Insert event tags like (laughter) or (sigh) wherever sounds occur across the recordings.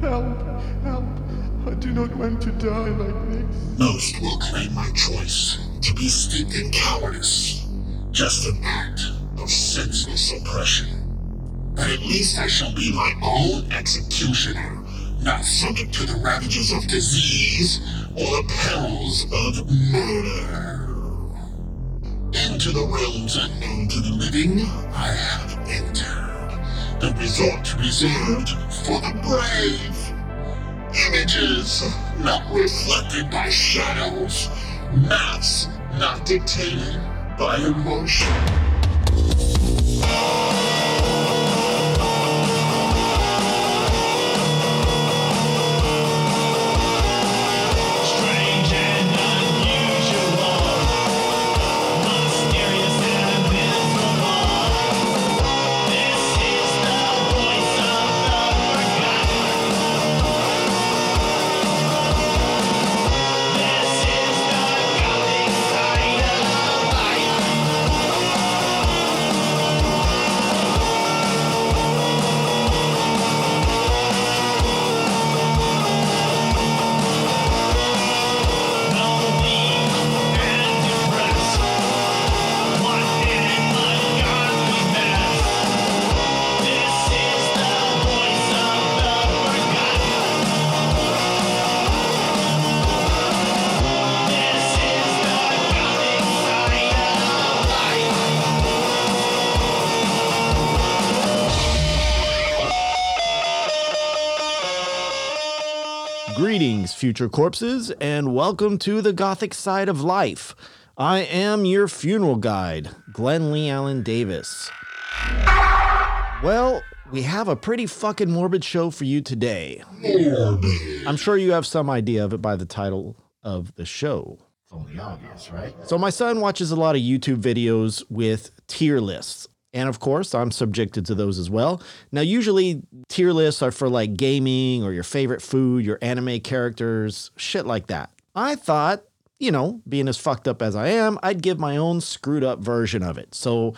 Help, help. I do not want to die like this. Most will claim my choice to be steeped in cowardice. Just an act of senseless oppression. But at least I shall be my own executioner, not subject to the ravages of disease or the perils of murder. Into the realms unknown to the living, I have entered. The resort reserved for the brave. Images not reflected by shadows. Maps not dictated by emotion. Greetings, future corpses, and welcome to the Gothic Side of Life. I am your funeral guide, Glenn Lee Allen Davis. Well, we have a pretty fucking morbid show for you today. I'm sure you have some idea of it by the title of the show. It's only obvious, right? So, my son watches a lot of YouTube videos with tier lists. And of course, I'm subjected to those as well. Now, usually tier lists are for like gaming or your favorite food, your anime characters, shit like that. I thought, you know, being as fucked up as I am, I'd give my own screwed up version of it. So,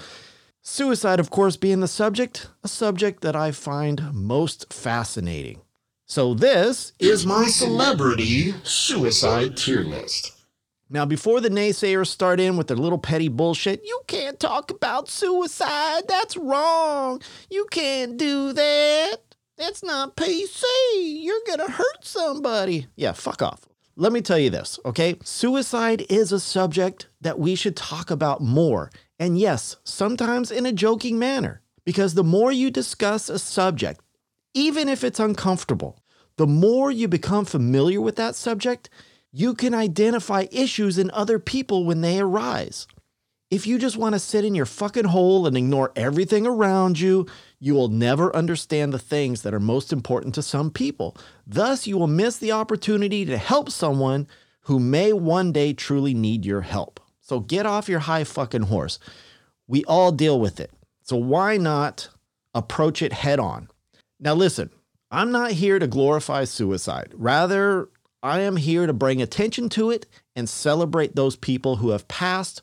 suicide, of course, being the subject, a subject that I find most fascinating. So, this is my celebrity suicide tier list. Now, before the naysayers start in with their little petty bullshit, you can't talk about suicide. That's wrong. You can't do that. That's not PC. You're going to hurt somebody. Yeah, fuck off. Let me tell you this, okay? Suicide is a subject that we should talk about more. And yes, sometimes in a joking manner. Because the more you discuss a subject, even if it's uncomfortable, the more you become familiar with that subject, you can identify issues in other people when they arise. If you just want to sit in your fucking hole and ignore everything around you, you will never understand the things that are most important to some people. Thus, you will miss the opportunity to help someone who may one day truly need your help. So get off your high fucking horse. We all deal with it. So why not approach it head on? Now, listen, I'm not here to glorify suicide. Rather, I am here to bring attention to it and celebrate those people who have passed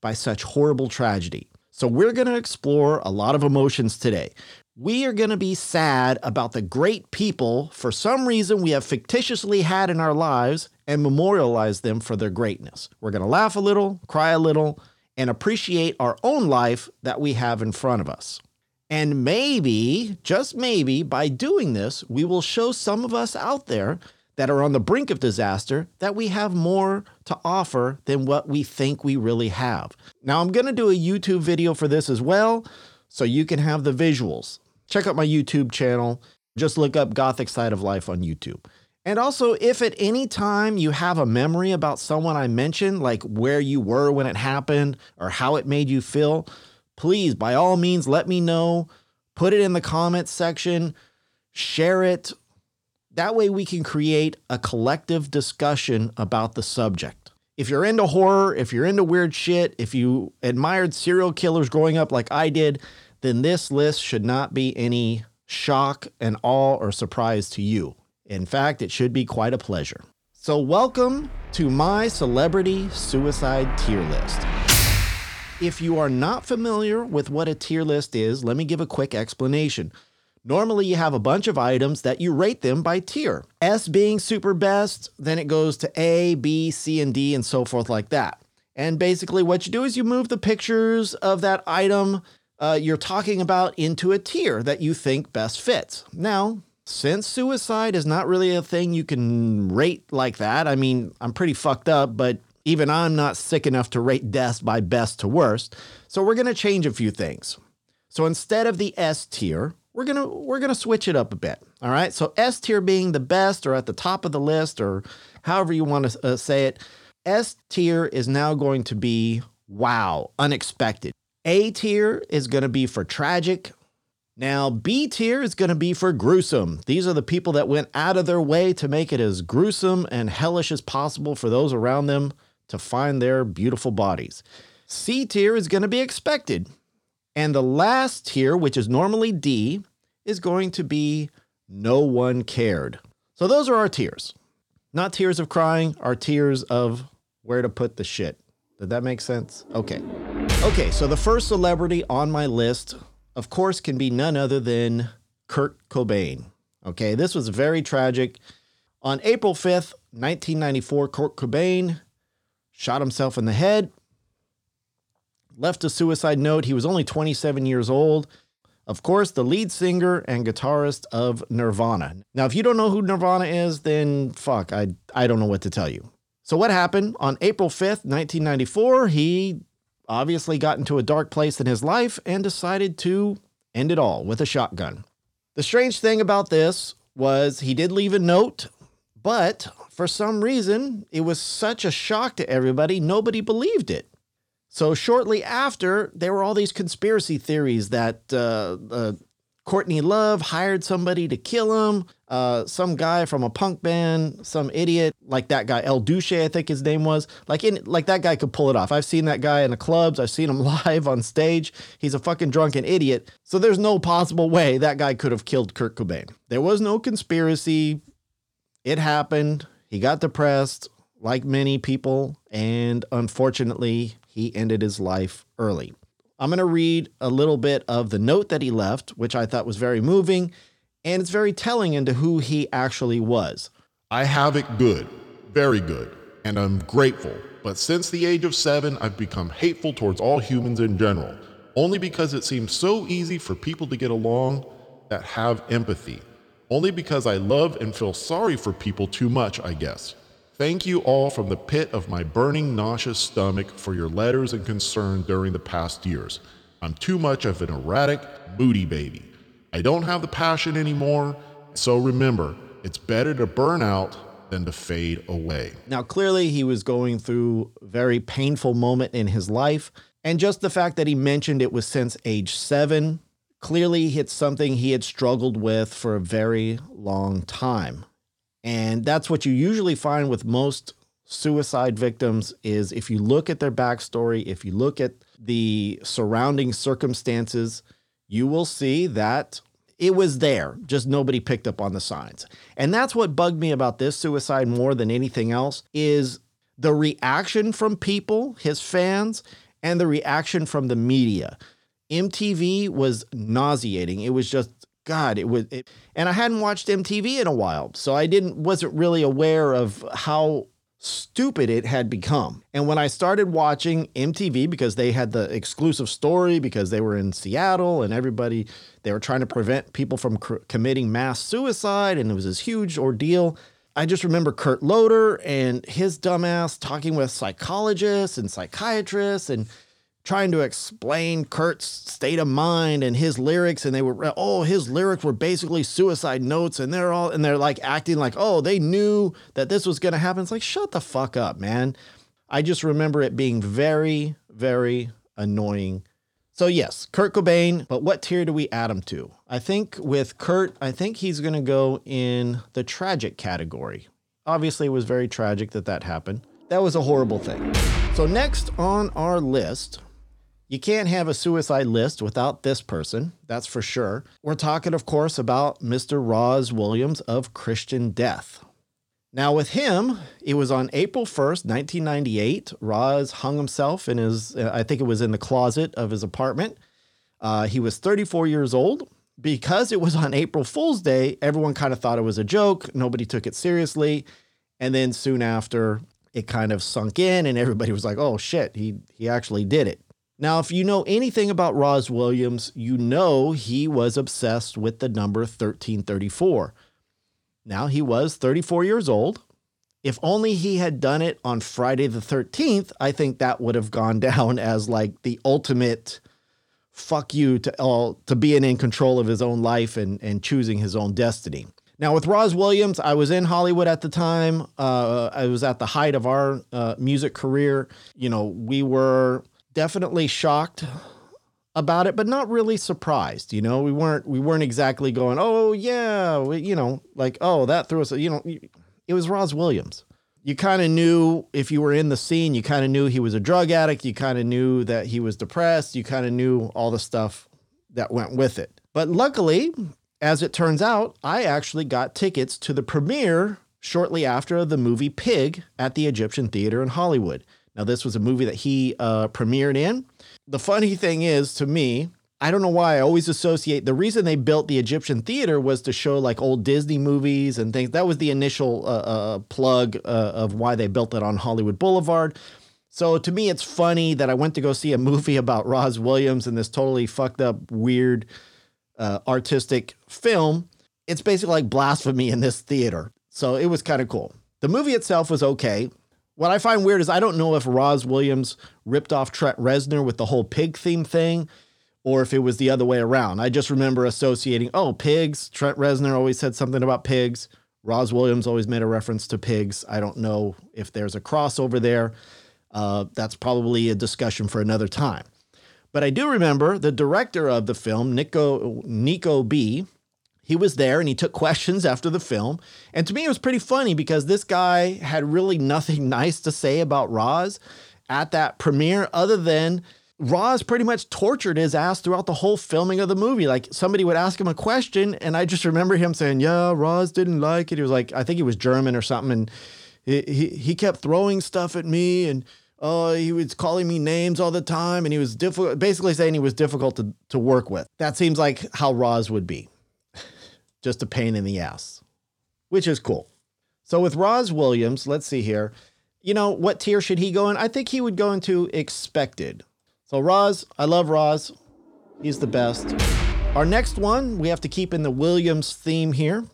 by such horrible tragedy. So, we're going to explore a lot of emotions today. We are going to be sad about the great people for some reason we have fictitiously had in our lives and memorialize them for their greatness. We're going to laugh a little, cry a little, and appreciate our own life that we have in front of us. And maybe, just maybe, by doing this, we will show some of us out there that are on the brink of disaster that we have more to offer than what we think we really have. Now, I'm going to do a YouTube video for this as well, so you can have the visuals. Check out my YouTube channel. Just look up Gothic Side of Life on YouTube. And also, if at any time you have a memory about someone I mentioned, like where you were when it happened or how it made you feel, please, by all means, let me know. Put it in the comments section, share it. That way, we can create a collective discussion about the subject. If you're into horror, if you're into weird shit, if you admired serial killers growing up like I did, then this list should not be any shock and awe or surprise to you. In fact, it should be quite a pleasure. So, welcome to my celebrity suicide tier list. If you are not familiar with what a tier list is, let me give a quick explanation. Normally, you have a bunch of items that you rate them by tier. S being super best, then it goes to A, B, C, and D, and so forth, like that. And basically, what you do is you move the pictures of that item uh, you're talking about into a tier that you think best fits. Now, since suicide is not really a thing you can rate like that, I mean, I'm pretty fucked up, but even I'm not sick enough to rate deaths by best to worst. So we're going to change a few things. So instead of the S tier, we're to we're to switch it up a bit. All right? So S tier being the best or at the top of the list or however you want to uh, say it. S tier is now going to be wow, unexpected. A tier is going to be for tragic. Now, B tier is going to be for gruesome. These are the people that went out of their way to make it as gruesome and hellish as possible for those around them to find their beautiful bodies. C tier is going to be expected. And the last tier, which is normally D, is going to be no one cared. So those are our tiers. Not tears of crying, our tiers of where to put the shit. Did that make sense? Okay. Okay, so the first celebrity on my list, of course, can be none other than Kurt Cobain. Okay, this was very tragic. On April 5th, 1994, Kurt Cobain shot himself in the head, left a suicide note. He was only 27 years old. Of course, the lead singer and guitarist of Nirvana. Now, if you don't know who Nirvana is, then fuck, I, I don't know what to tell you. So, what happened? On April 5th, 1994, he obviously got into a dark place in his life and decided to end it all with a shotgun. The strange thing about this was he did leave a note, but for some reason, it was such a shock to everybody, nobody believed it. So shortly after, there were all these conspiracy theories that uh, uh, Courtney Love hired somebody to kill him. Uh, some guy from a punk band, some idiot like that guy El Duce, I think his name was. Like in, like that guy could pull it off. I've seen that guy in the clubs. I've seen him (laughs) live on stage. He's a fucking drunken idiot. So there's no possible way that guy could have killed Kurt Cobain. There was no conspiracy. It happened. He got depressed, like many people, and unfortunately, he ended his life early. I'm going to read a little bit of the note that he left, which I thought was very moving, and it's very telling into who he actually was. I have it good, very good, and I'm grateful. But since the age of seven, I've become hateful towards all humans in general, only because it seems so easy for people to get along that have empathy. Only because I love and feel sorry for people too much, I guess. Thank you all from the pit of my burning, nauseous stomach for your letters and concern during the past years. I'm too much of an erratic, moody baby. I don't have the passion anymore, so remember, it's better to burn out than to fade away. Now, clearly, he was going through a very painful moment in his life. And just the fact that he mentioned it was since age seven, clearly it's something he had struggled with for a very long time. And that's what you usually find with most suicide victims is if you look at their backstory, if you look at the surrounding circumstances, you will see that it was there, just nobody picked up on the signs. And that's what bugged me about this suicide more than anything else is the reaction from people, his fans, and the reaction from the media. MTV was nauseating. It was just God, it was it, and I hadn't watched MTV in a while, so I didn't wasn't really aware of how stupid it had become. And when I started watching MTV because they had the exclusive story because they were in Seattle and everybody they were trying to prevent people from cr- committing mass suicide and it was this huge ordeal. I just remember Kurt Loder and his dumbass talking with psychologists and psychiatrists and trying to explain Kurt's state of mind and his lyrics and they were oh his lyrics were basically suicide notes and they're all and they're like acting like oh they knew that this was to happen. It's like shut the fuck up man. I just remember it being very very annoying. So yes Kurt Cobain but what tier do we add him to? I think with Kurt I think he's going to go in the tragic category. Obviously it was very tragic that that happened. That was a horrible thing. So next on our list you can't have a suicide list without this person, that's for sure. We're talking, of course, about Mr. Rozz Williams of Christian Death. Now, with him, it was on April 1st, 1998. Rozz hung himself in his, I think it was in the closet of his apartment. Uh, he was 34 years old. because it was on April Fool's Day, everyone kind of thought it was a joke. Nobody took it seriously. And then soon after, it kind of sunk in and everybody was like, oh shit, he, he actually did it. Now, if you know anything about Rozz Williams, you know he was obsessed with the number 1334. Now, he was 34 years old. If only he had done it on Friday the 13th, I think that would have gone (laughs) down as like the ultimate fuck you to all to being in control of his own life and, and choosing his own destiny. Now, with Rozz Williams, I was in Hollywood at the time. Uh, I was at the height of our uh, music career. You know, we were definitely shocked about it, but not really surprised. You know, we weren't we weren't exactly going, oh yeah, we, you know, like oh that threw us. You know, it was Rozz Williams. You kind of knew if you were in the scene, you kind of knew he was a drug addict. You kind of knew that he was depressed. You kind of knew all the stuff that went with it. But luckily, as it turns out, I actually got tickets to the premiere shortly after the movie Pig at the Egyptian Theater in Hollywood. Now, this was a movie that he uh, premiered in. The funny thing is, to me, I don't know why I always associate the reason they built the Egyptian theater was to show like old Disney movies and things. That was the initial uh, uh, plug uh, of why they built it on Hollywood Boulevard. So to me, it's funny that I went to go see a movie (laughs) about Rozz Williams and this totally fucked up, weird, uh, artistic film. It's basically like blasphemy in this theater. So it was kind of cool. The movie itself was okay. What I find weird is I don't know if Rozz Williams ripped off Trent Reznor with the whole pig theme thing or if it was the other way around. I just remember associating, oh, pigs. Trent Reznor always said something about pigs. Rozz Williams always made a reference to pigs. I don't know if there's a crossover there. Uh, that's probably a discussion for another time. But I do remember the director of the film, Nico Nico B. He was there and he took questions after the film. And to me, it was pretty funny because this guy had really nothing (laughs) nice to say about Rozz at that premiere, other than Rozz pretty much tortured his ass throughout the whole filming of the movie. Like somebody would ask him a question, and I just remember him saying, "Yeah, Rozz didn't like it." He was like, I think he was German or something, and he he, kept throwing stuff at me, and oh, he was calling me names all the time, and he was difficult, basically saying he was difficult to to work with. That seems like how Roz would be, just a pain in the ass, which is cool. So with Rozz Williams, let's see here. You know what tier should he go in? I think he would go into expected. So Rozz, I love Rozz. He's the best. Our next one, we have to keep in the Williams theme here.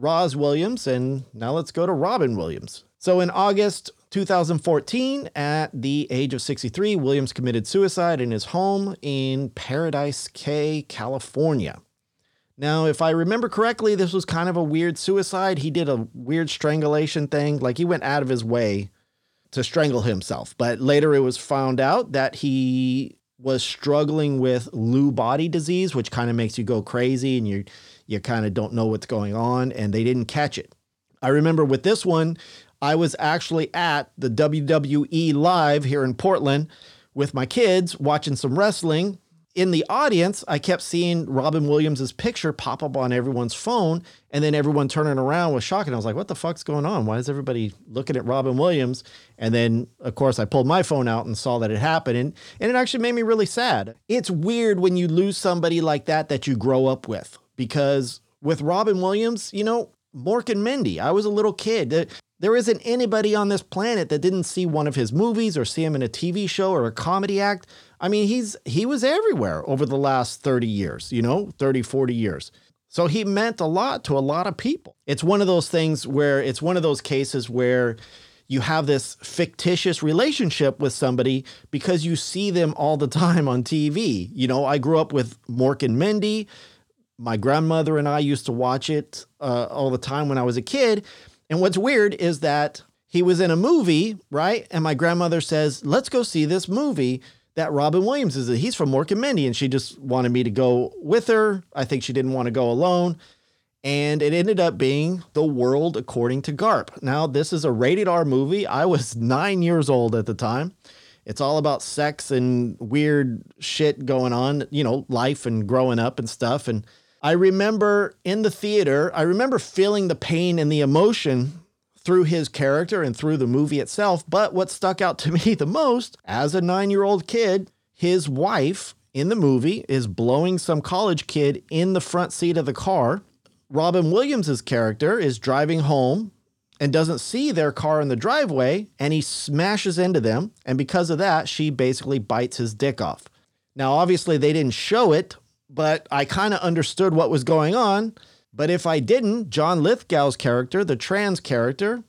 Rozz Williams, and now let's go to Robin Williams. So in August 2014, at the age of 63, Williams committed suicide in his home in Paradise Cay, California. Now, if I remember correctly, this was kind of a weird suicide. He did a weird strangulation thing, like he went out of his way to strangle himself. But later it was found out that he was struggling with Lewy body disease, which kind of makes you go crazy and you you kind of don't know what's going on and they didn't catch it. I remember with this one, I was actually at the WWE live here in Portland with my kids watching some wrestling. In the audience, I kept seeing Robin Williams' picture pop up on everyone's phone, and then everyone turning around was shocked. And I was like, what the fuck's going on? Why is everybody looking at Robin Williams? And then, of course, I pulled my phone out and saw that it happened. And, and it actually made me really sad. It's weird when you lose somebody like that that you grow up with, because with Robin Williams, you know, Mork and Mindy, I was a little kid. There- There isn't anybody on this planet that didn't see one of his movies or see him in a TV show or a comedy act. I mean, he's he was everywhere over the last 30 years, you know, 30, 40 years. So he meant a lot to a lot of people. It's one of those things where it's one of those cases where you have this fictitious relationship with somebody because you see them all the (laughs) time on TV. You know, I grew up with Mork and Mindy. My grandmother and I used to watch it uh, all the time when I was a kid. And what's weird is that he was in a movie, right? And my grandmother says, let's go see this movie that Robin Williams is in. He's from Mork and Mindy. And she just wanted me to go with her. I think she didn't want to go alone. And it ended up being The World According to Garp. Now, this is a rated R movie. I was (laughs) nine years old at the time. It's all about sex and weird shit going on, you know, life and growing up and stuff. And I remember in the theater, I remember feeling the pain and the emotion through his character and through the movie itself. But what stuck out to (laughs) me the most as a nine year old kid, his wife in the movie is blowing some college kid in the front seat of the car. Robin Williams' character is driving home and doesn't see their car in the driveway and he smashes into them. And because of that, she basically bites his dick off. Now, obviously, they didn't show it, but I kind of understood what was going on. But if I didn't, John Lithgow's character, the trans character,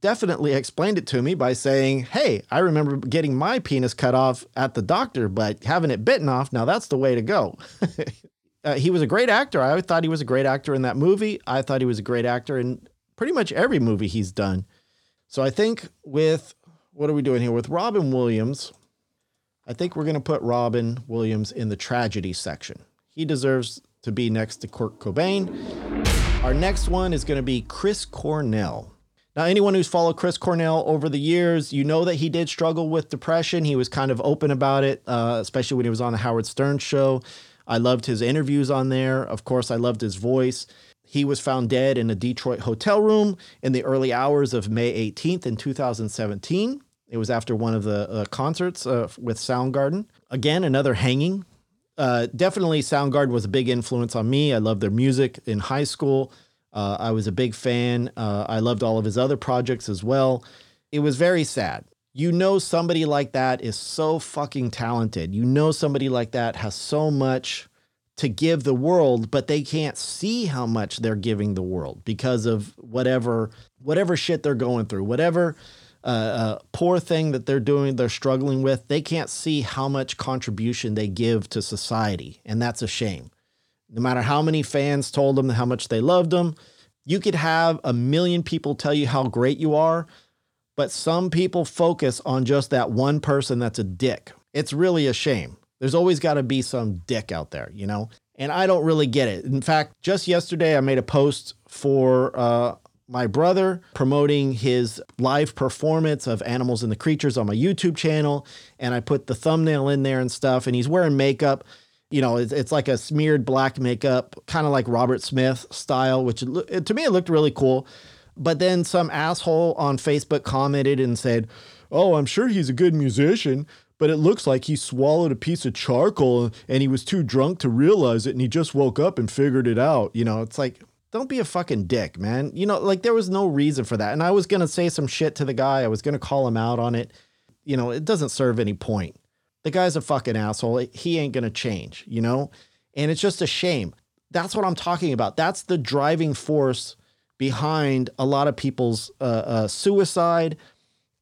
definitely explained it to me by saying, Hey, I remember getting my penis cut off at the doctor, but having it bitten off, now that's the way to go. (laughs) uh, he was a great actor. I thought he was a great actor in that movie. I thought he was a great actor in pretty much every movie he's done. So I think with what are we doing here? With Robin Williams, I think we're going to put Robin Williams in the tragedy section. He deserves to be next to Kurt Cobain. Our next one is going to be Chris Cornell. Now, anyone who's followed Chris Cornell over the years, you know that he did struggle with depression. He was kind of open about it, uh, especially when he was on the Howard Stern show. I loved his interviews on there. Of course, I loved his voice. He was found dead in a Detroit hotel room in the early hours of May 18th in 2017. It was after one of the uh, concerts uh, with Soundgarden. Again, another hanging. Uh, definitely, Soundgarden was a big influence on me. I loved their music in high school. Uh, I was a big fan. Uh, I loved all of his other projects as well. It was very sad. You know, somebody like that is so fucking talented. You know, somebody like that has so much to give the world, but they can't see how much they're giving the world because of whatever whatever shit they're going through, whatever uh, uh, poor thing that they're doing, they're struggling with. They can't see how much contribution they give to society, and that's a shame. No matter how many fans told them how much they loved them, you could have a million people tell you how great you are, but some people focus on just that one person that's a dick. It's really a shame. There's always got to be some dick out there, you know? And I don't really get it. In fact, just yesterday, I made a post for uh, my brother promoting his live performance of Animals and the Creatures on my YouTube channel. And I put the thumbnail in there and stuff. And he's wearing makeup. You know, it's, it's like a smeared black makeup, kind of like Robert Smith style, which it, to me, it looked really cool. But then some asshole on Facebook commented and said, Oh, I'm sure he's a good musician, but it looks like he swallowed a piece of charcoal and he was too drunk to realize it and he just woke up and figured it out. You know, it's like, don't be a fucking dick, man. You know, like there was no reason for that. And I was going to say some shit to the guy, I was going to call him out on it. You know, it doesn't serve any point. The guy's a fucking asshole. He ain't going to change, you know? And it's just a shame. That's what I'm talking about. That's the driving force behind a lot of people's uh, uh, suicide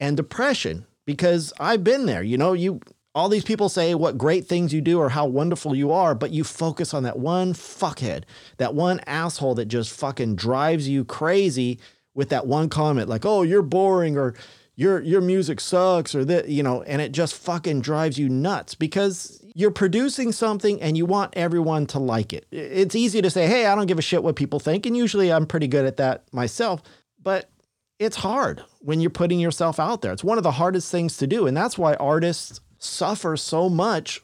and depression because I've been there. You know, you all these people say what great things you do or how wonderful you are, but you focus on that one fuckhead, that one asshole that just fucking drives you crazy with that one comment like, "Oh, you're boring," or "Your your music sucks," or that you know, and it just fucking drives you nuts because you're producing something and you want everyone to like it. It's easy to say, "Hey, I don't give a shit what people think," and usually I'm pretty good at that myself, but it's hard when you're putting yourself out there. It's one of the hardest things to do. And that's why artists suffer so much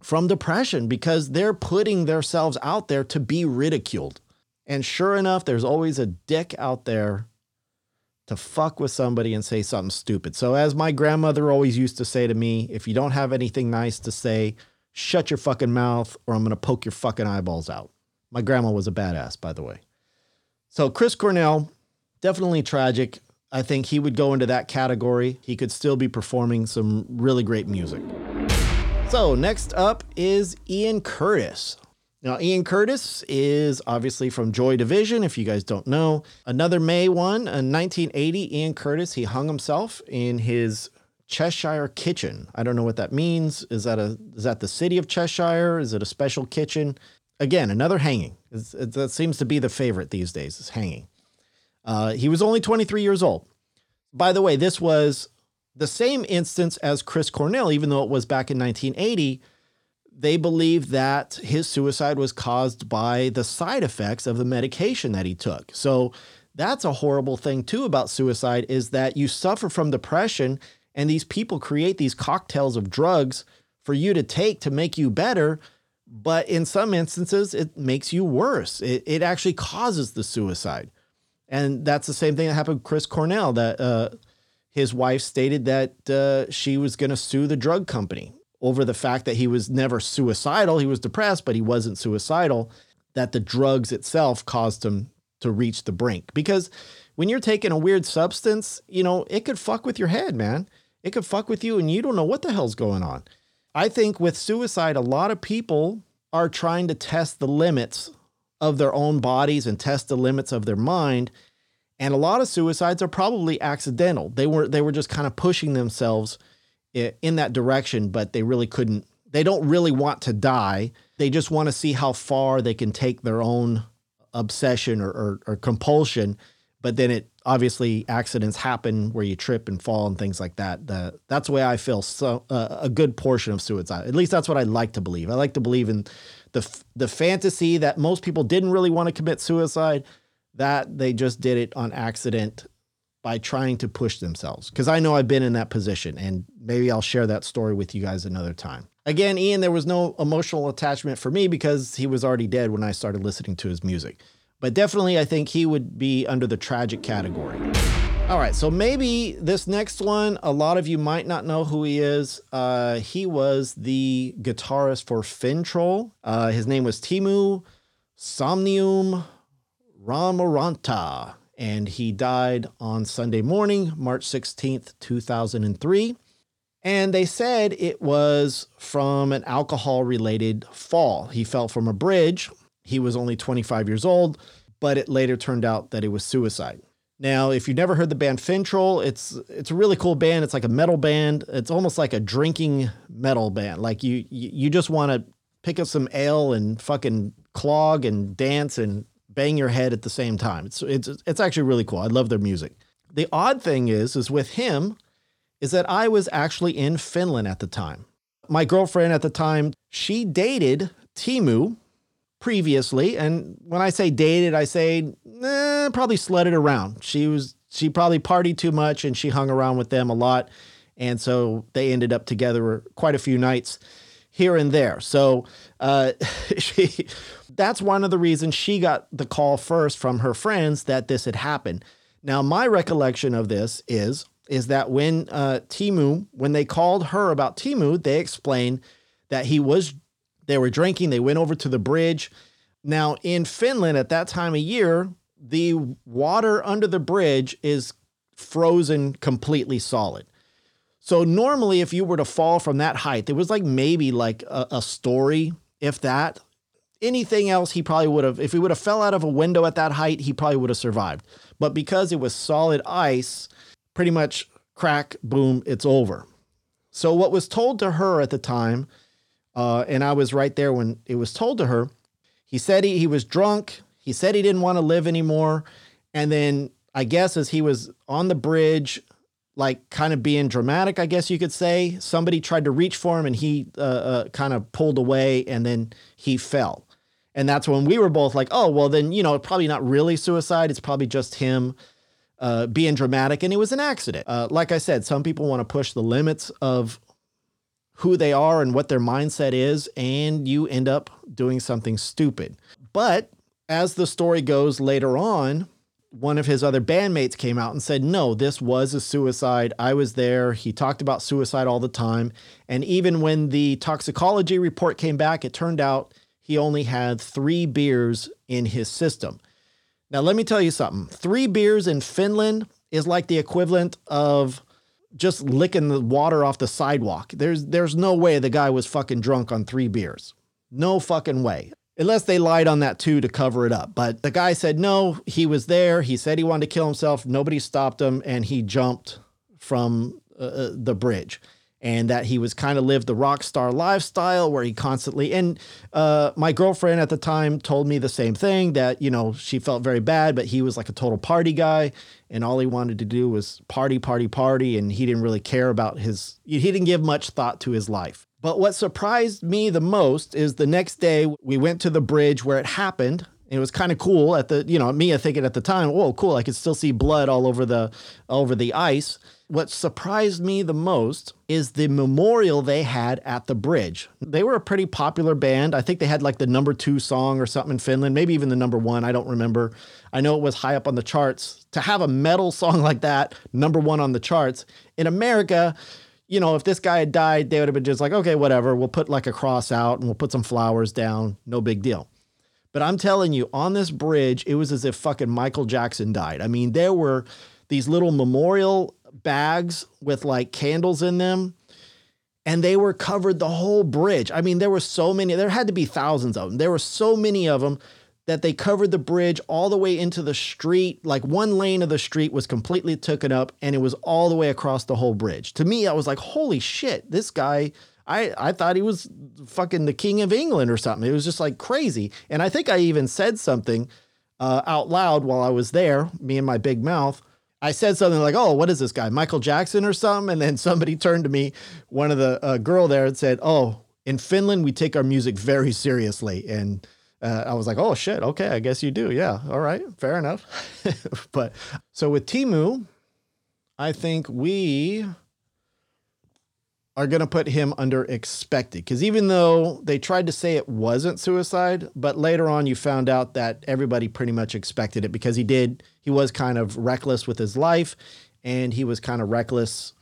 from depression because they're putting themselves out there to be ridiculed. And sure enough, there's always a dick out there to fuck with somebody and say something stupid. So, as my grandmother always used to say to me, if you don't have anything nice to say, shut your fucking mouth or I'm going to poke your fucking eyeballs out. My grandma was a badass, by the way. So, Chris Cornell, definitely tragic. I think he would go into that category. He could still be performing some really great music. So, next up is Ian Curtis. Now, Ian Curtis is obviously from Joy Division, if you guys don't know. Another May one, in 1980, Ian Curtis, he hung himself in his Cheshire kitchen. I don't know what that means. Is that a is that the city of Cheshire? Is it a special kitchen? Again, another hanging. It's, it, that seems to be the favorite these days, is hanging. Uh, he was only 23 years old. By the way, this was the same instance as Chris Cornell, even though it was back in 1980. They believe that his suicide was caused by the side effects of the medication that he took. So that's a horrible thing too about suicide is that you suffer from depression and these people create these cocktails of drugs for you to take to make you better but in some instances it makes you worse it, it actually causes the suicide and that's the same thing that happened with Chris Cornell. That uh, his wife stated that uh, she was going to sue the drug company. over the fact that he was never suicidal. He was depressed, but he wasn't suicidal, that the drugs itself caused him to reach the brink. Because when you're taking a weird substance, you know, it could fuck with your head, man. It could fuck with you and you don't know what the hell's going on. I think with suicide, a lot of people are trying to test the limits of their own bodies and test the limits of their mind. And a lot of suicides are probably accidental. They were they were just kind of pushing themselves in that direction, but they really couldn't. They don't really want to die. They just want to see how far they can take their own obsession or, or, or compulsion. But then it obviously accidents happen where you trip and fall and things like that. The, that's the way I feel. So uh, a good portion of suicide. At least that's what I like to believe. I like to believe in the the fantasy that most people didn't really want to commit suicide. That they just did it on accident by trying to push themselves. Because I know I've been in that position, and maybe I'll share that story with you guys another time. Again, Ian, there was no emotional attachment for me because he was already dead when I started listening to his music. But definitely, I think he would be under the tragic category. All right, so maybe this next one, a lot of you might not know who he is. Uh, he was the guitarist for Fintroll. Uh, his name was Teemu Somnium Raimoranta, and he died on Sunday morning, March 16th, 2003. And they said it was from an alcohol related fall. He fell from a bridge. He was only 25 years old, but it later turned out that it was suicide. Now, if you've never heard the band Fintroll, it's it's a really cool band. It's like a metal band. It's almost like a drinking metal band. Like you you, you just want to pick up some ale and fucking clog and dance and bang your head at the same time. It's it's it's actually really cool. I love their music. The odd thing is is with him is that I was actually in Finland at the time. My girlfriend at the time, she dated Teemu previously, and when I say dated, I say eh, probably sledded around. She was she probably partied too much and she hung around with them a lot, and so they ended up together quite a few nights here and there. So uh, (laughs) she that's one of the reasons she got the call first from her friends that this had happened. Now, my recollection of this is is that when uh, Teemu, when they called her about Teemu, they explained that he was they were drinking. They went over to the bridge. Now in Finland at that time of year, the water under the bridge is frozen completely solid. So normally, if you were to fall from that height, it was like maybe like a, a story, if that. Anything else, he probably would have. If he would have fell out of a window at that height, he probably would have survived. But because it was solid ice, pretty much crack, boom, it's over. So what was told to her at the time, uh, and I was right there when it was told to her, he said he, he was drunk. He said he didn't want to live anymore. And then I guess as he was on the bridge, like kind of being dramatic, I guess you could say, somebody tried to reach for him and he uh, uh, kind of pulled away and then he fell. And that's when we were both like, oh, well, then, you know, probably not really suicide. It's probably just him uh, being dramatic and it was an accident. Uh, like I said, some people want to push the limits of who they are and what their mindset is, and you end up doing something stupid. But as the story goes later on, one of his other bandmates came out and said, No, this was a suicide. I was there. He talked about suicide all the time. And even when the toxicology report came back, it turned out he only had three beers in his system. Now, let me tell you something three beers in Finland is like the equivalent of just licking the water off the sidewalk. There's there's no way the guy was fucking drunk on three beers. No fucking way. Unless they lied on that too to cover it up. But the guy said no, he was there. He said he wanted to kill himself. Nobody stopped him and he jumped from uh, uh, the bridge. And that he was kind of lived the rock star lifestyle where he constantly and uh, my girlfriend at the time told me the same thing that you know she felt very bad, but he was like a total party guy, and all he wanted to do was party, party, party, and he didn't really care about his. He didn't give much thought to his life. But what surprised me the most is the next day we went to the bridge where it happened. It was kind of cool at the, you know, me thinking at the time, whoa, cool. I could still see blood all over the over the ice. What surprised me the most is the memorial they had at the bridge. They were a pretty popular band. I think they had like the number two song or something in Finland, maybe even the number one. I don't remember. I know it was high up on the charts. To have a metal (laughs) song like that, number one on the charts in America, you know, if this guy had died, they would have been just like, okay, whatever. We'll put like a cross out and we'll put some flowers down. No big deal. But I'm telling you, on this bridge, it was as if fucking Michael Jackson died. I mean, there were these little memorial bags with like candles in them, and they were covered the whole bridge. I mean, there were so many, there had to be thousands of them. There were so many of them that they covered the bridge all the way into the street. Like one lane of the street was completely taken up, and it was all the way across the whole bridge. To me, I was like, holy shit, this guy. I, I thought he was fucking the king of England or something. It was just like crazy. And I think I even said something uh, out loud while I was there, me and my big mouth. I said something like, "Oh, what is this guy, Michael Jackson or something?" And then somebody turned to me, one of the uh, girl there, and said, "Oh, in Finland we take our music very seriously." And uh, I was like, "Oh shit, okay, I guess you do. Yeah, all right, fair enough." (laughs) but so with Teemu, I think we are going to put him under expected because even though they tried to say it wasn't suicide, but later on you found out that everybody pretty much expected it because he did, he was kind of reckless with his life and he was kind of reckless.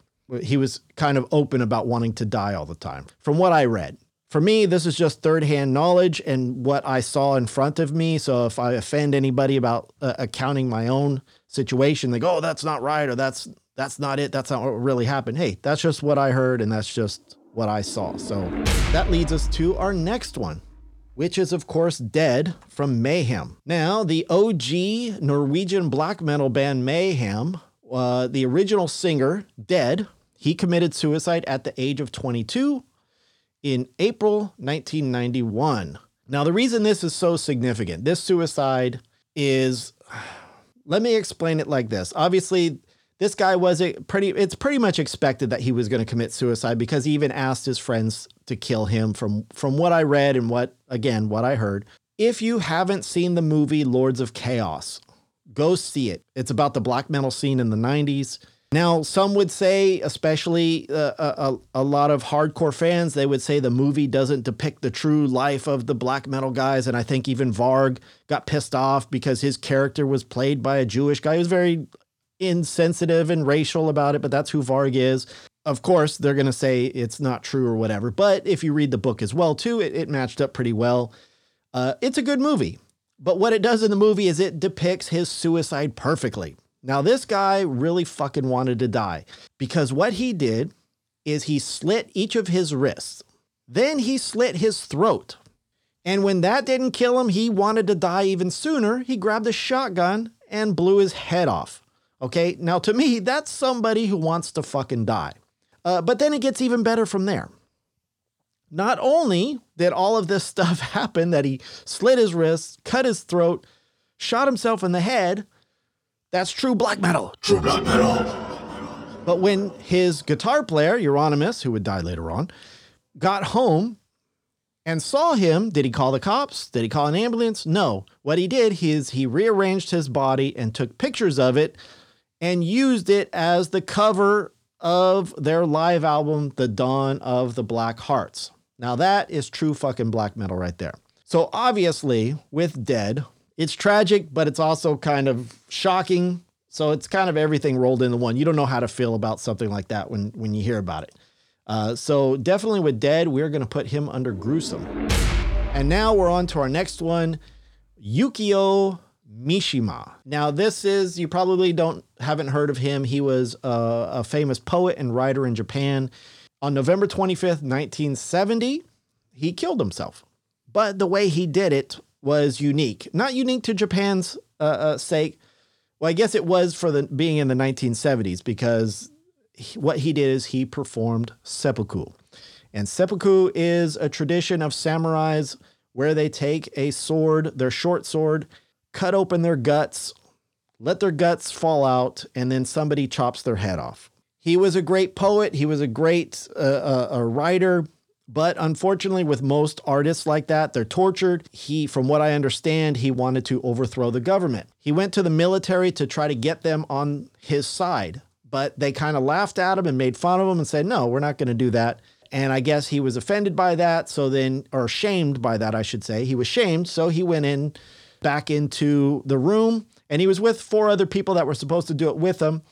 He was kind of open about wanting to die all the time, from what I read. For me, this is just third hand knowledge and what I saw in front of me. So if I offend anybody about uh, accounting my own situation, they go, oh, that's not right, or that's that's not it. That's not what really happened. Hey, that's just what I heard, and that's just what I saw. So that leads us to our next one, which is, of course, Dead from Mayhem. Now, the OG Norwegian black metal band Mayhem, uh, the original singer, Dead, he committed suicide at the age of 22 in April 1991. Now, the reason this is so significant, this suicide is, (sighs) let me explain it like this. Obviously, this guy was a pretty it's pretty much expected that he was going to commit suicide because he even asked his friends to kill him from from what I read and what again what I heard. If you haven't seen the movie Lords of Chaos, go see it. It's about the black metal scene in the 90s. Now, some would say, especially uh, a, a lot of hardcore fans, they would say the movie doesn't depict the true life of the black metal guys. And I think even Varg got pissed off because his character was played by a Jewish guy. He was very insensitive and racial about it, but that's who Varg is. Of course, they're going to say it's not true or whatever. But if you read the book as well, too, it, it matched up pretty well. Uh, it's a good movie. But what it does in the movie is it depicts his suicide perfectly. Now, this guy really fucking wanted to die because what he did is he slit each of his wrists. Then he slit his throat. And when that didn't kill him, he wanted to die even sooner. He grabbed a shotgun and blew his head off. Okay, now to me, that's somebody who wants to fucking die. Uh, but then it gets even better from there. Not only did all of this (laughs) stuff happen, that he slit his wrists, cut his throat, shot himself in the head, that's true black metal. True black metal. But when his guitar player, Euronymous, who would die later on, got home and saw him, did he call the cops? Did he call an ambulance? No. What he did is he rearranged his body and took pictures of it and used it as the cover of their live album, The Dawn of the Black Hearts. Now, that is true fucking black metal right there. So, obviously, with Dead, it's tragic, but it's also kind of shocking. So, it's kind of everything rolled into one. You don't know how to feel about something like that when, when you hear about it. Uh, so, definitely with Dead, we're going to put him under gruesome. And now we're on to our next one Yukio Mishima. Now, this is, you probably don't, haven't heard of him. He was a, a famous poet and writer in Japan. On November 25th, 1970, he killed himself. But the way he did it was unique. Not unique to Japan's uh, uh, sake. Well, I guess it was for the being in the 1970s because he, what he did is he performed seppuku. And seppuku is a tradition of samurais where they take a sword, their short sword, cut open their guts, let their guts fall out, and then somebody chops their head off. He was a great poet. He was a great uh, uh, a writer. But unfortunately, with most artists like that, they're tortured. He, from what I understand, he wanted to overthrow the government. He went to the military to try to get them on his side, but they kind of laughed at him and made fun of him and said, no, we're not going to do that. And I guess he was offended by that. So then, or shamed by that, I should say. He was shamed. So he went in back into the room and he was with four other people that were supposed to do it with him.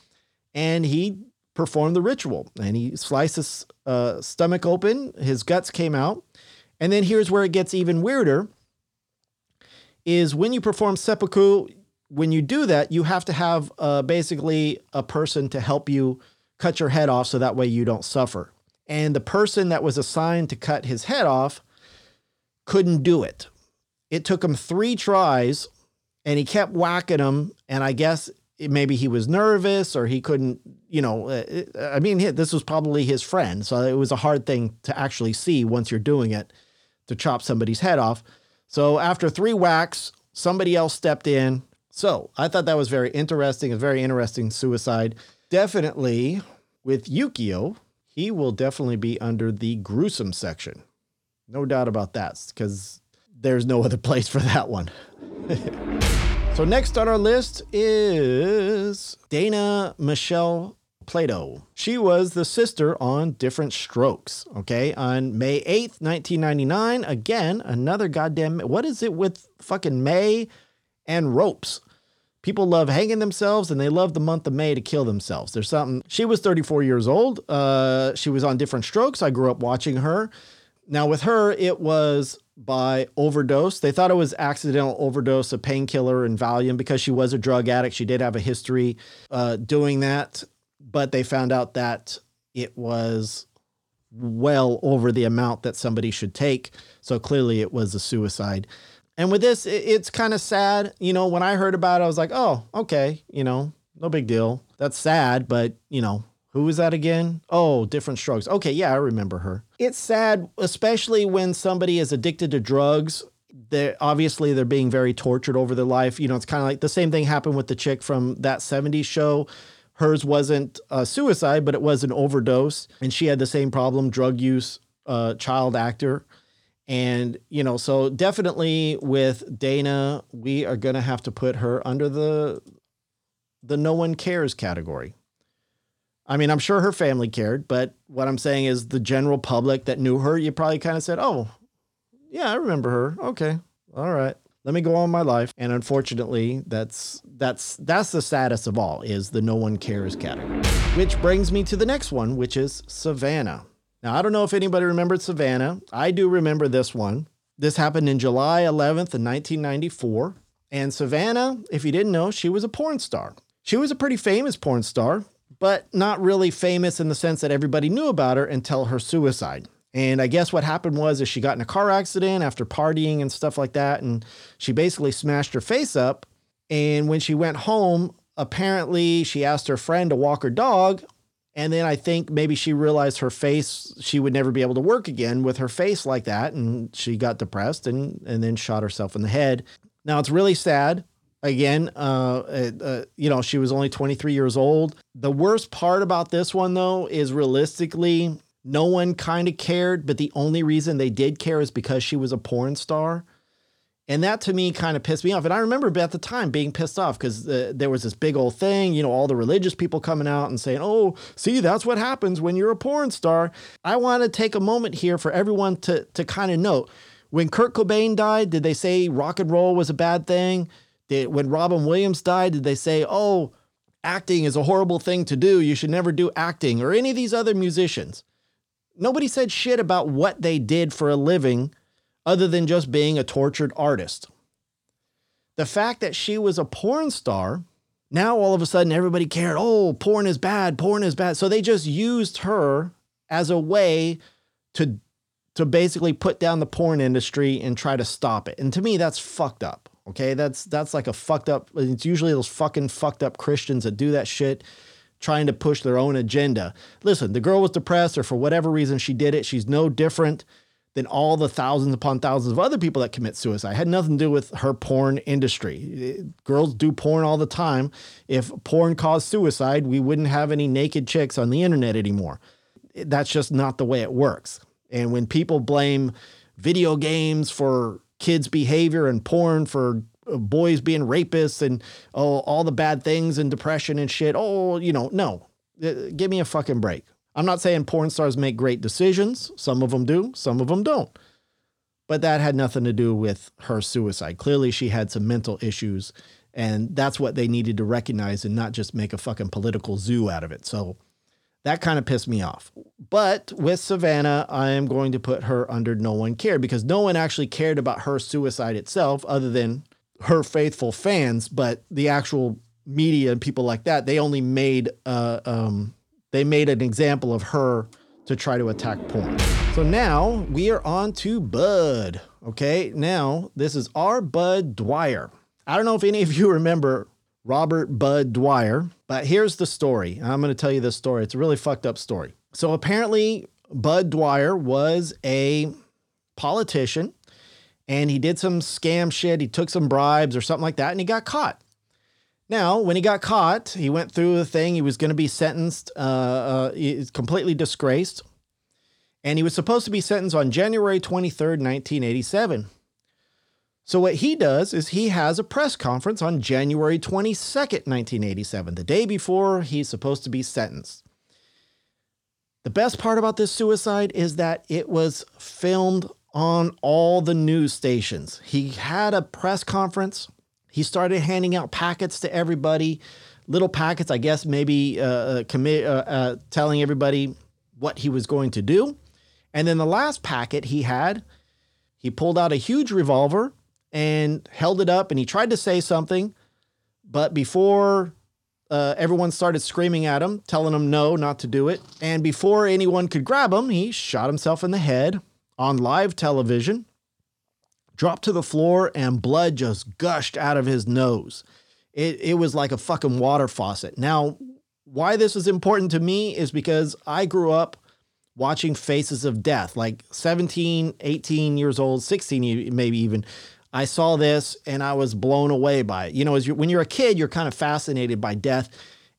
And he performed the ritual. And he sliced his uh, stomach open, his guts came out. And then here's where it gets even weirder is when you perform seppuku, when you do that, you have to have uh, basically a person to help you cut your head off so that way you don't suffer. And the person that was assigned to cut his head off couldn't do it. It took him three tries and he kept whacking him. And I guess maybe he was nervous or he couldn't, you know, uh, it- I mean, this was probably his friend. So it was a hard thing to actually see once you're doing it to chop somebody's head off. So after three whacks, somebody else stepped in. So I thought that was very interesting, a very interesting suicide. Definitely with Yukio, he will definitely be under the gruesome section. No doubt about that, because there's no (laughs) other place for that one. (laughs) so next on our list is Dana Michelle Plato. She was the sister on Diff'rent Strokes. Okay, on May 8th, 1999. Again, another goddamn. What is it with fucking May and ropes? People love hanging themselves and they love the month of May to kill themselves. There's something. She was 34 years old. Uh, she was on Diff'rent Strokes. I grew up watching her. Now, with her, it was by overdose. They thought it was accidental overdose of painkiller and Valium because she was a drug addict. She did have a history uh, doing that, but they found out that it was well over the amount that somebody should take. So clearly, it was a suicide. And with this, it- it's kind of sad. You know, when I heard about it, I was like, oh, okay, you know, no big deal. That's sad, but, you know, who was that again? Oh, Diff'rent Strokes. Okay, yeah, I remember her. It's sad, especially when somebody is addicted to drugs. They're obviously they're being very tortured over their life. You know, it's kind of like the same thing happened with the chick from that 70s show. Hers wasn't a suicide, but it was an overdose, and she had the same problem: drug use, uh, child actor. And, you know, so definitely with Dana, we are going to have to put her under the the no one cares category. I mean, I'm sure her family cared, but what I'm saying is the general public that knew her, you probably kind of said, "Oh, yeah, I remember her. Okay. All right. Let me go on my life." And unfortunately, that's that's that's the saddest of all is the no one cares category. Which brings me to the next one, which is Savannah. Now, I don't know if anybody remembered Savannah. I do remember this one. This happened in July 11th of 1994. And Savannah, if you didn't know, she was a porn star. She was a pretty famous porn star, but not really famous in the sense that everybody knew about her until her suicide. And I guess what happened was is she got in a car accident after partying and stuff like that and she basically smashed her face up and when she went home, apparently she asked her friend to walk her dog and then I think maybe she realized her face, she would never be able to work again with her face like that. And she got depressed and, and then shot herself in the head. Now it's really sad. Again, uh, uh, uh, you know, she was only 23 years old. The worst part about this one, though, is realistically, no one kind of cared, but the only reason they did care is because she was a porn star. And that to me kind of pissed me off. And I remember at the time being pissed off because uh, there was this big old thing, you know, all the religious people coming out and saying, oh, see, that's what happens when you're a porn star. I want to take a moment here for everyone to, to kind of note when Kurt Cobain died, did they say rock and roll was a bad thing? When Robin Williams died, did they say, oh, acting is a horrible thing to do? You should never do acting or any of these other musicians? Nobody said shit about what they did for a living other than just being a tortured artist. The fact that she was a porn star, now all of a sudden everybody cared, oh, porn is bad, porn is bad. So they just used her as a way to to basically put down the porn industry and try to stop it. And to me that's fucked up. Okay? That's that's like a fucked up it's usually those fucking fucked up Christians that do that shit trying to push their own agenda. Listen, the girl was depressed or for whatever reason she did it. She's no different than all the thousands upon thousands of other people that commit suicide. It had nothing to do with her porn industry. Girls do porn all the time. If porn caused suicide, we wouldn't have any naked chicks on the internet anymore. That's just not the way it works. And when people blame video games for kids' behavior and porn for uh, boys being rapists and oh all the bad things and depression and shit, oh, you know, no. Uh, Give me a fucking break. I'm not saying porn stars make great decisions. Some of them do, some of them don't. But that had nothing to do with her suicide. Clearly, she had some mental issues, and that's what they needed to recognize and not just make a fucking political zoo out of it. So, That kind of pissed me off. But with Savannah, I am going to put her under no one cared because no one actually cared about her suicide itself other than her faithful fans. But the actual media and people like that, they only made uh, um, they made an example of her to try to attack porn. So now we are on to Budd. Okay, now this is R. Budd Dwyer. I don't know if any of you remember Robert Budd Dwyer, but here's the story. I'm going to tell you this story. It's a really fucked up story. So apparently, Budd Dwyer was a politician and he did some scam shit. He took some bribes or something like that and he got caught. Now, when he got caught, he went through the thing. He was going to be sentenced, uh, uh, completely disgraced. And he was supposed to be sentenced on January 23rd, 1987. So, what he does is he has a press conference on January 22nd, 1987, the day before he's supposed to be sentenced. The best part about this suicide is that it was filmed on all the news stations. He had a press conference. He started handing out packets to everybody, little packets, I guess, maybe uh, uh, commi- uh, uh, telling everybody what he was going to do. And then the last packet he had, he pulled out a huge revolver and held it up and he tried to say something. But before uh, everyone started screaming at him, telling him no, not to do it. And before anyone could grab him, he shot himself in the head on live television, dropped to the floor, and blood just gushed out of his nose. It, it was like a fucking water faucet. Now, why this is important to me is because I grew up watching Faces of Death, like 17, 18 years old, 16, maybe even. I saw this and I was blown away by it. You know, as you're, when you're a kid, you're kind of fascinated by death.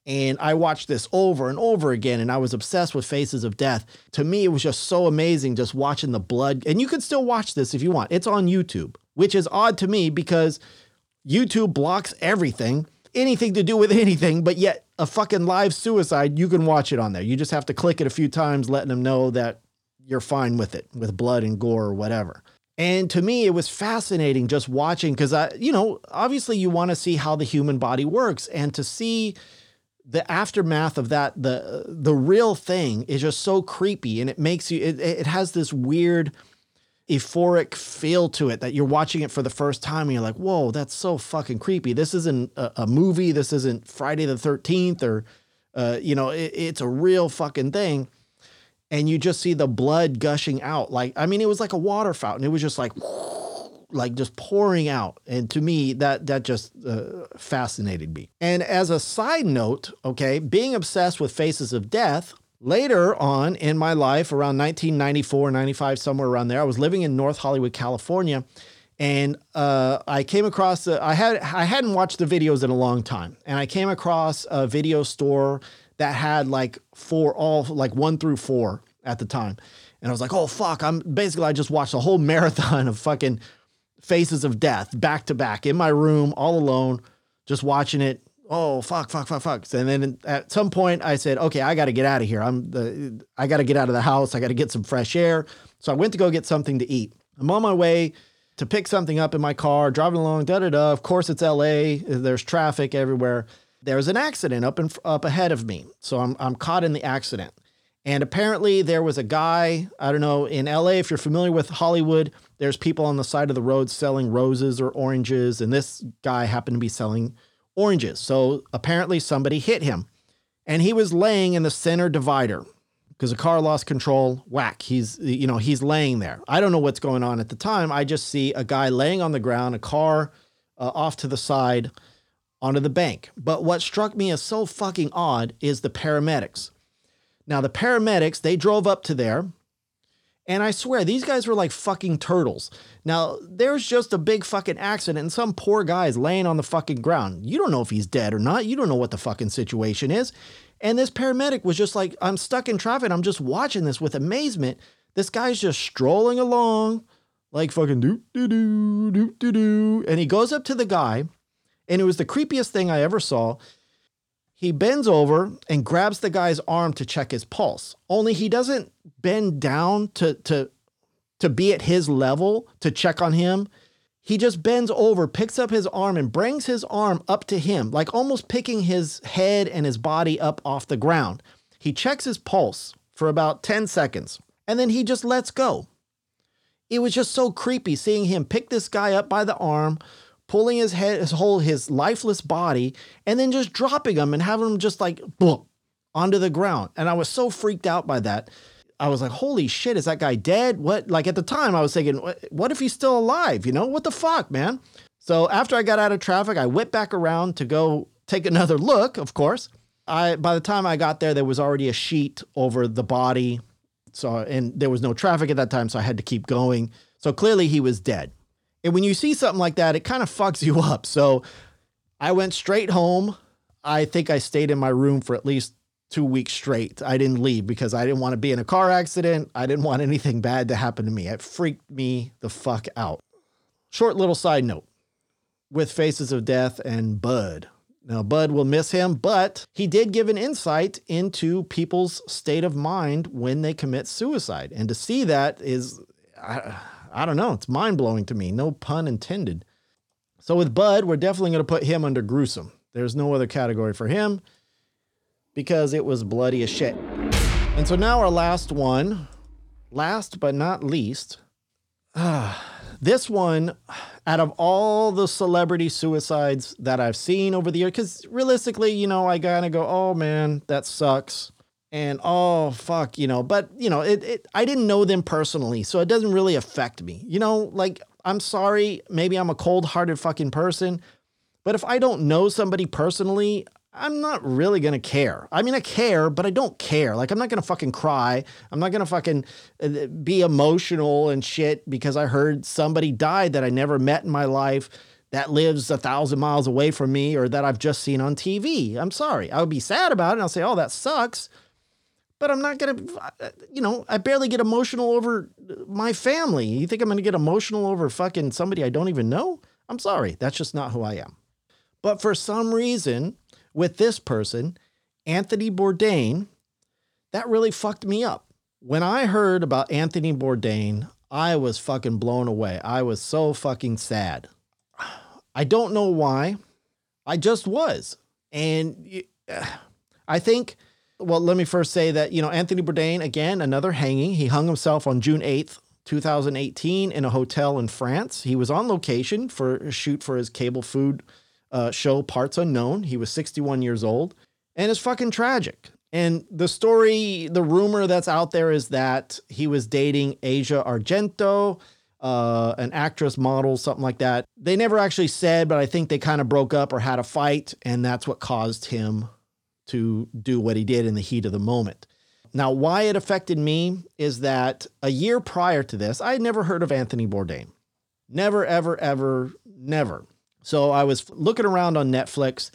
And I watched this over and over again, and I was obsessed with Faces of Death. To me, it was just so amazing just watching the blood. And you can still watch this if you want. It's on YouTube, which is odd to me because YouTube blocks everything, anything to do with (laughs) anything, but yet a fucking live suicide, you can watch it on there. You just have to click it a few times, letting them know that you're fine with it, with blood and gore or whatever. And to me, it was fascinating just watching because I, you know, obviously you want to see how the human body works and to see the aftermath of that, the the real thing is just so creepy and it makes you it, it has this weird euphoric feel to it that you're watching it for the first time and you're like, whoa, that's so fucking creepy. This isn't a, a movie. This isn't Friday the 13th or, uh, you know, it, it's a real fucking thing and you just see the blood gushing out. Like, I mean, it was like a water fountain. It was just like, (sniffs) like just pouring out. And to me, that that just uh, fascinated me. And as a side note, okay, being obsessed with Faces of Death. Later on in my life, around 1994, 95, somewhere around there, I was living in North Hollywood, California, and uh, I came across the, I had I hadn't watched the videos in a long time, and I came across a video store that had like four, all like one through four at the time. And I was like, oh, fuck. I'm basically, I just watched a whole (laughs) marathon of fucking Faces of Death back to back in my room, all alone, just watching it. Oh, fuck, fuck, fuck, fuck. And then at some point I said, okay, I got to get out of here. I'm the, I got to get out of the house. I got to get some fresh air. So I went to go get something to eat. I'm on my way to pick something up in my car, driving along, da da da. Of course, it's LA. There's traffic everywhere there's an accident up in, up ahead of me. So I'm, I'm caught in the accident. And apparently there was a guy, I don't know, in LA, if you're familiar with Hollywood, there's people on the side of the road selling roses or oranges. And this guy happened to be selling oranges. So apparently somebody hit him. And he was laying in the center divider because the car lost control. Whack. He's, you know, he's laying there. I don't know what's going on at the time. I just see a guy laying on the ground, a car uh, off to the side onto the bank. But what struck me as so fucking odd is the paramedics. Now, the paramedics, they drove up to there, and I swear these guys were like fucking turtles. Now, there's just a big fucking accident, and some poor guy's laying on the fucking ground. You don't know if he's dead or not. You don't know what the fucking situation is. And this paramedic was just like, I'm stuck in traffic. I'm just watching this with amazement. This guy's just strolling along, like fucking doop doo doo doop doo doo. And he goes up to the guy and it was the creepiest thing I ever saw. He bends over and grabs the guy's arm to check his pulse. Only he doesn't bend down to to to be at his level to check on him. He just bends over, picks up his arm and brings his arm up to him, like almost picking his head and his body up off the ground. He He checks his pulse for about 10 seconds and then he just lets go. It was just so creepy seeing him pick this guy up by the arm, pulling his head, his whole, his lifeless body, and then just dropping him and having him just like boom onto the ground. And I was so freaked out by that. I was like, holy shit, is that guy dead? What? Like at the time, I was thinking, what, what if he's still alive? You know, what the fuck, man? So after I got out of traffic, I whipped back around to go take another look, of course. I by the time I got there, there was already a sheet over the body. So and there was no traffic at that time, so I had to keep going. So clearly he was dead. And when you see something like that, it kind of fucks you up. So I went straight home. I think I stayed in my room for at least two weeks straight. I didn't leave because I didn't want to be in a car accident. I didn't want anything bad to happen to me. It freaked me the fuck out. Short little side note with Faces of Death and Budd. Now, Budd will miss him, but he did give an insight into people's state of mind when they commit suicide. And to see that is, I don't know, it's mind blowing to me. No pun intended. So, with Budd, we're definitely going to put him under gruesome. There's no other category for him because it was bloody as shit. And so now our last one, last but not least, (sighs) this one, out of all the celebrity suicides that I've seen over the year, because realistically, you know, I kind of go, oh man, that sucks. And oh fuck, you know, but you know, it, it I didn't know them personally, so it doesn't really affect me. You know, like I'm sorry, maybe I'm a cold-hearted fucking person, but if I don't know somebody personally, I'm not really gonna care. I mean, I care, but I don't care. Like, I'm not gonna fucking cry. I'm not gonna fucking uh, be emotional and shit because I heard somebody died that I never met in my life that lives a thousand miles away from me or that I've just seen on TV. I'm sorry. I would be sad about it. I'll say, oh, that sucks. But I'm not gonna, uh, you know, I barely get emotional over my family. You think I'm gonna get emotional over fucking somebody I don't even know? I'm sorry. That's just not who I am. But for some reason, with this person, Anthony Bourdain, that really fucked me up. When I heard about Anthony Bourdain, I was fucking blown away. I was so fucking sad. I don't know why. I just was. And I think, well, let me first say that, you know, Anthony Bourdain, again, another hanging. He hung himself on June 8th, 2018, in a hotel in France. He was on location for a shoot for his cable food uh, show Parts Unknown. He was 61 years old, and it's fucking tragic. And the story, the rumor that's out there is that he was dating Asia Argento, uh, an actress, model, something like that. They never actually said, but I think they kind of broke up or had a fight, and that's what caused him to do what he did in the heat of the moment. Now, why it affected me is that a year prior to this, I had never heard of Anthony Bourdain. Never, ever, ever, never. So I was looking around on Netflix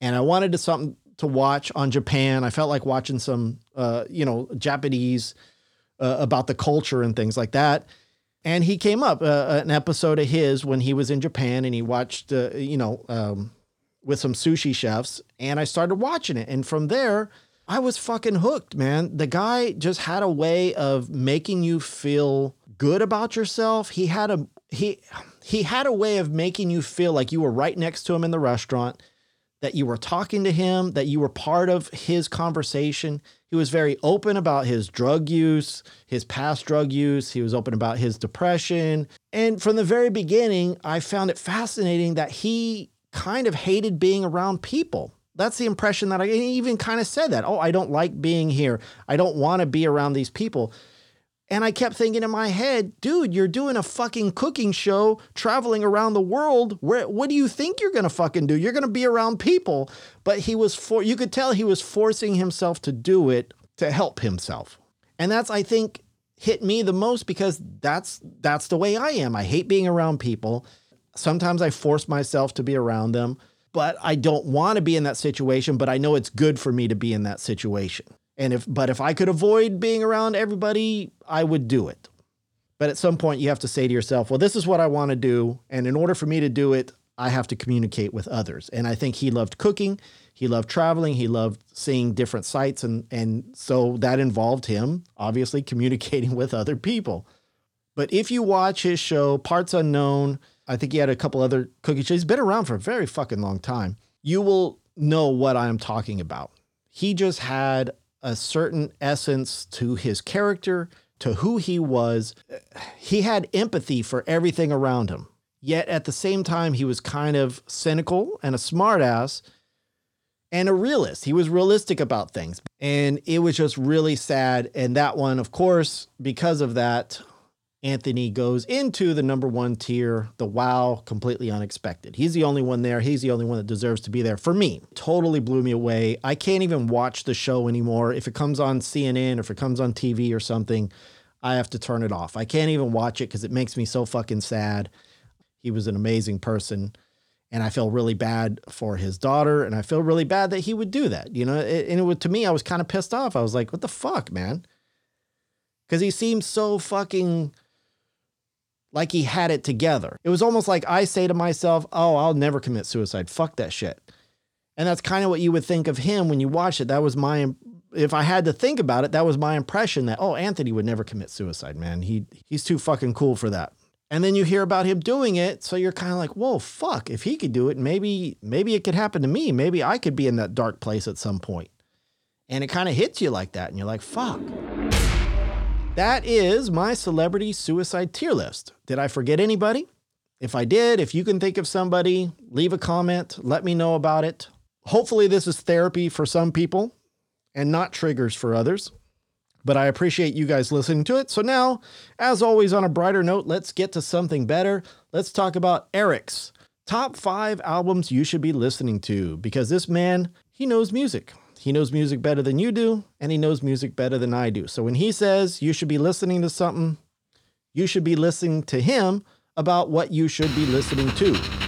and I wanted to something to watch on Japan. I felt like watching some, uh, you know, Japanese uh, about the culture and things like that. And he came up uh, an episode of his when he was in Japan and he watched, uh, you know, um, with some sushi chefs. And I started watching it. And from there, I was fucking hooked, man. The guy just had a way of making you feel good about yourself. He had a he he had a way of making you feel like you were right next to him in the restaurant, that you were talking to him, that you were part of his conversation. He was very open about his drug use, his past drug use. He was open about his depression. And from the very beginning, I found it fascinating that he kind of hated being around people. That's the impression that I even kind of said that. Oh, I don't like being here. I don't want to be around these people. And I kept thinking in my head, dude, you're doing a fucking cooking show traveling around the world. Where what do you think you're gonna fucking do? You're gonna be around people. But he was for you could tell he was forcing himself to do it to help himself. And that's I think hit me the most because that's that's the way I am. I hate being around people. Sometimes I force myself to be around them, but I don't want to be in that situation, but I know it's good for me to be in that situation. And if but if I could avoid being around everybody, I would do it. But at some point you have to say to yourself, well, this is what I want to do, and in order for me to do it, I have to communicate with others. And I think he loved cooking, he loved traveling, he loved seeing different sites and and so that involved him obviously (laughs) communicating with other people. But if you watch his show Parts Unknown, I think he had a couple other cookie shows. He's been around for a very fucking long time. You will know what I am talking about. He just had a certain essence to his character, to who he was. He had empathy for everything around him. Yet at the same time, he was kind of cynical and a smartass and a realist. He was realistic about things. And it was just really sad. And that one, of course, because of that, Anthony goes into the number one tier, the wow, completely unexpected. He's the only one there. He's the only one that deserves to be there for me. Totally blew me away. I can't even watch the show anymore. If it comes on CNN or if it comes on TV or something, I have to turn it off. I can't even watch it because it makes me so fucking sad. He was an amazing person. And I feel really bad for his daughter. And I feel really bad that he would do that. You know, It- and it would, to me, I was kind of pissed off. I was like, what the fuck, man? Because he seemed so fucking like he had it together. It was almost like I say to myself, oh, I'll never commit suicide. Fuck that shit. And that's kind of what you would think of him when you watch it. That was my, if I had to think about it, that was my impression that, oh, Anthony would never commit suicide, man. He, he's too fucking cool for that. And then you hear about him doing it. So you're kind of like, whoa, fuck. If he could do it, maybe, maybe it could happen to me. Maybe I could be in that dark place at some point. And it kind of hits you like that. And you're like, fuck. That is my celebrity suicide tier list. Did I forget anybody? If I did, if you can think of somebody, leave a comment, let me know about it. Hopefully, this is therapy for some people and not triggers for others. But I appreciate you guys listening to it. So now, as always, on a brighter note, let's get to something better. Let's talk about Eric's top five albums you should be listening to because this man, he knows music. He knows music better than you do, and he knows music better than I do. So when he says you should be listening to something, you should be listening to him about what you should be listening to.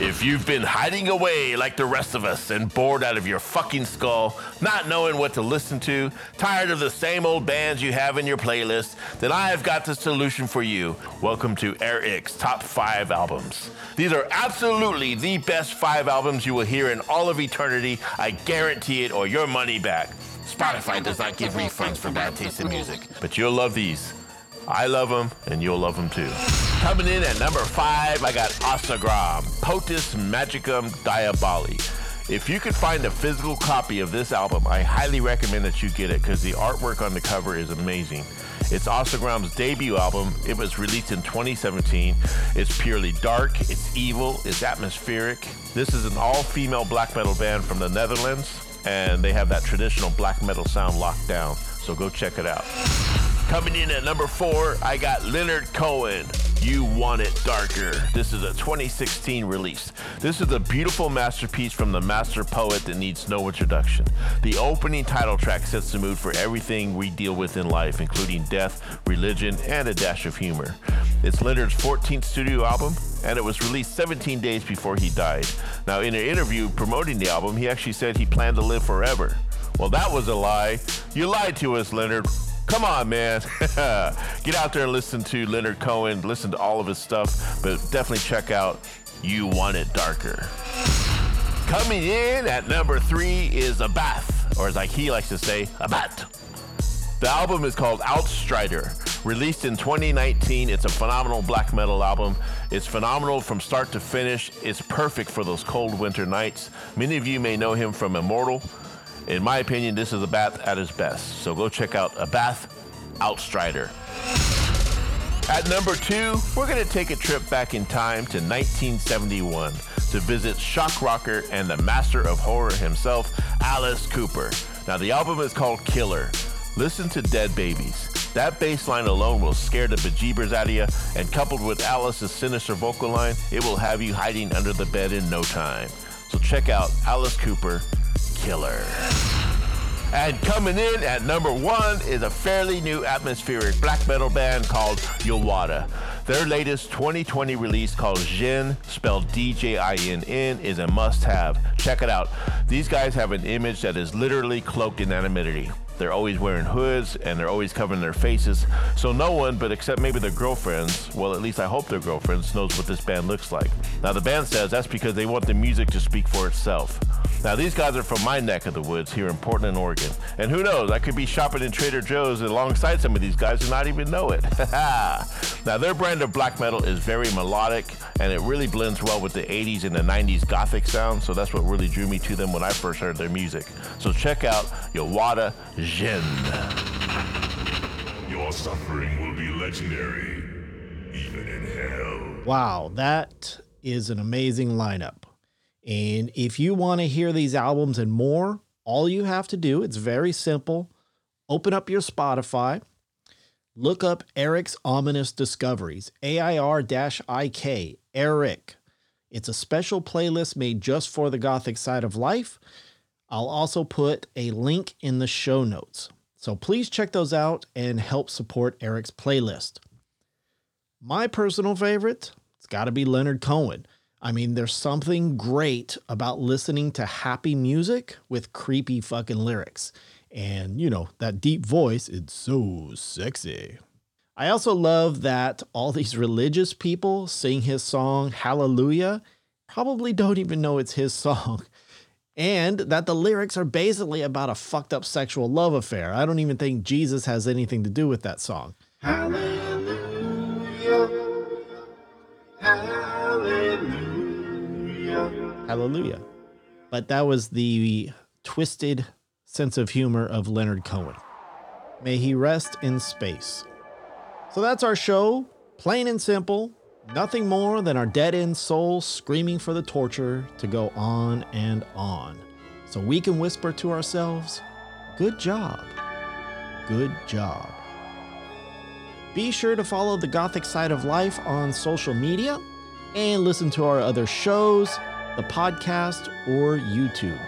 If you've been hiding away like the rest of us and bored out of your fucking skull, not knowing what to listen to, tired of the same old bands you have in your playlist, then I have got the solution for you. Welcome to Eric's Top 5 Albums. These are absolutely the best five albums you will hear in all of eternity. I guarantee it, or your money back. Spotify does not give refunds for bad taste in music, but you'll love these. I love them, and you'll love them too. Coming in at number five, I got Asagraum, Potus Magicum Diaboli. If you could find a physical copy of this album, I highly recommend that you get it because the artwork on the cover is amazing. It's Asagraum's debut album. It was released in 2017. It's purely dark, it's evil, it's atmospheric. This is an all female black metal band from the Netherlands, and they have that traditional black metal sound locked down. So go check it out. Coming in at number four, I got Leonard Cohen. You Want It Darker. This is a 2016 release. This is a beautiful masterpiece from the master poet that needs no introduction. The opening title track sets the mood for everything we deal with in life, including death, religion, and a dash of humor. It's Leonard's 14th studio album, and it was released 17 days before he died. Now, in an interview promoting the album, he actually said he planned to live forever. Well, that was a lie. You lied to us, Leonard. Come on, man. (laughs) Get out there and listen to Leonard Cohen, listen to all of his stuff, but definitely check out You Want It Darker. Coming in at number three is Abbath, or as like he likes to say, A Bat. The album is called Outstrider. Released in 2019, it's a phenomenal black metal album. It's phenomenal from start to finish. It's perfect for those cold winter nights. Many of you may know him from Immortal. In my opinion, this is Abbath at his best. So go check out Abbath Outstrider. At number two, we're going to take a trip back in time to 1971 to visit shock rocker and the master of horror himself, Alice Cooper. Now, the album is called Killer. Listen to Dead Babies. That bass line alone will scare the bejeebers out of you, and coupled with Alice's sinister vocal line, it will have you hiding under the bed in no time. So check out Alice Cooper, Killer. And coming in at number one is a fairly new atmospheric black metal band called Uada. Their latest 2020 release called Djinn, spelled D-J-I-N-N, is a must-have. Check it out. These guys have an image that is literally cloaked in anonymity. They're always wearing hoods and they're always covering their faces. So no one, but except maybe their girlfriends, well, at least I hope their girlfriends, knows what this band looks like. Now, the band says that's because they want the music to speak for itself. Now, these guys are from my neck of the woods here in Portland, Oregon. And who knows, I could be shopping in Trader Joe's alongside some of these guys and not even know it. (laughs) now, their brand of black metal is very melodic and it really blends well with the 80s and the 90s gothic sound. So that's what really drew me to them when I first heard their music. So check out Uada Djinn. Your suffering will be legendary, even in hell. Wow, that is an amazing lineup. And if you want to hear these albums and more, all you have to do, it's very simple. Open up your Spotify, look up Eric's Ominous Discoveries, AIR IK, Eric. It's a special playlist made just for the Gothic side of life. I'll also put a link in the show notes. So please check those out and help support Eric's playlist. My personal favorite, it's got to be Leonard Cohen. I mean, there's something great about listening to happy music with creepy fucking lyrics. And, you know, that deep voice, it's so sexy. I also love that all these religious people sing his song Hallelujah probably don't even know it's his song. And that the lyrics are basically about a fucked up sexual love affair. I don't even think Jesus has anything to do with that song. Hallelujah. But that was the twisted sense of humor of Leonard Cohen. May he rest in space. So that's our show, plain and simple. Nothing more than our dead end soul screaming for the torture to go on and on. So we can whisper to ourselves, Good job. Good job. Be sure to follow the Gothic side of life on social media and listen to our other shows, the podcast, or YouTube.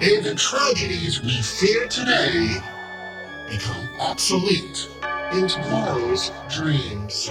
May the tragedies we fear today become obsolete in tomorrow's dreams.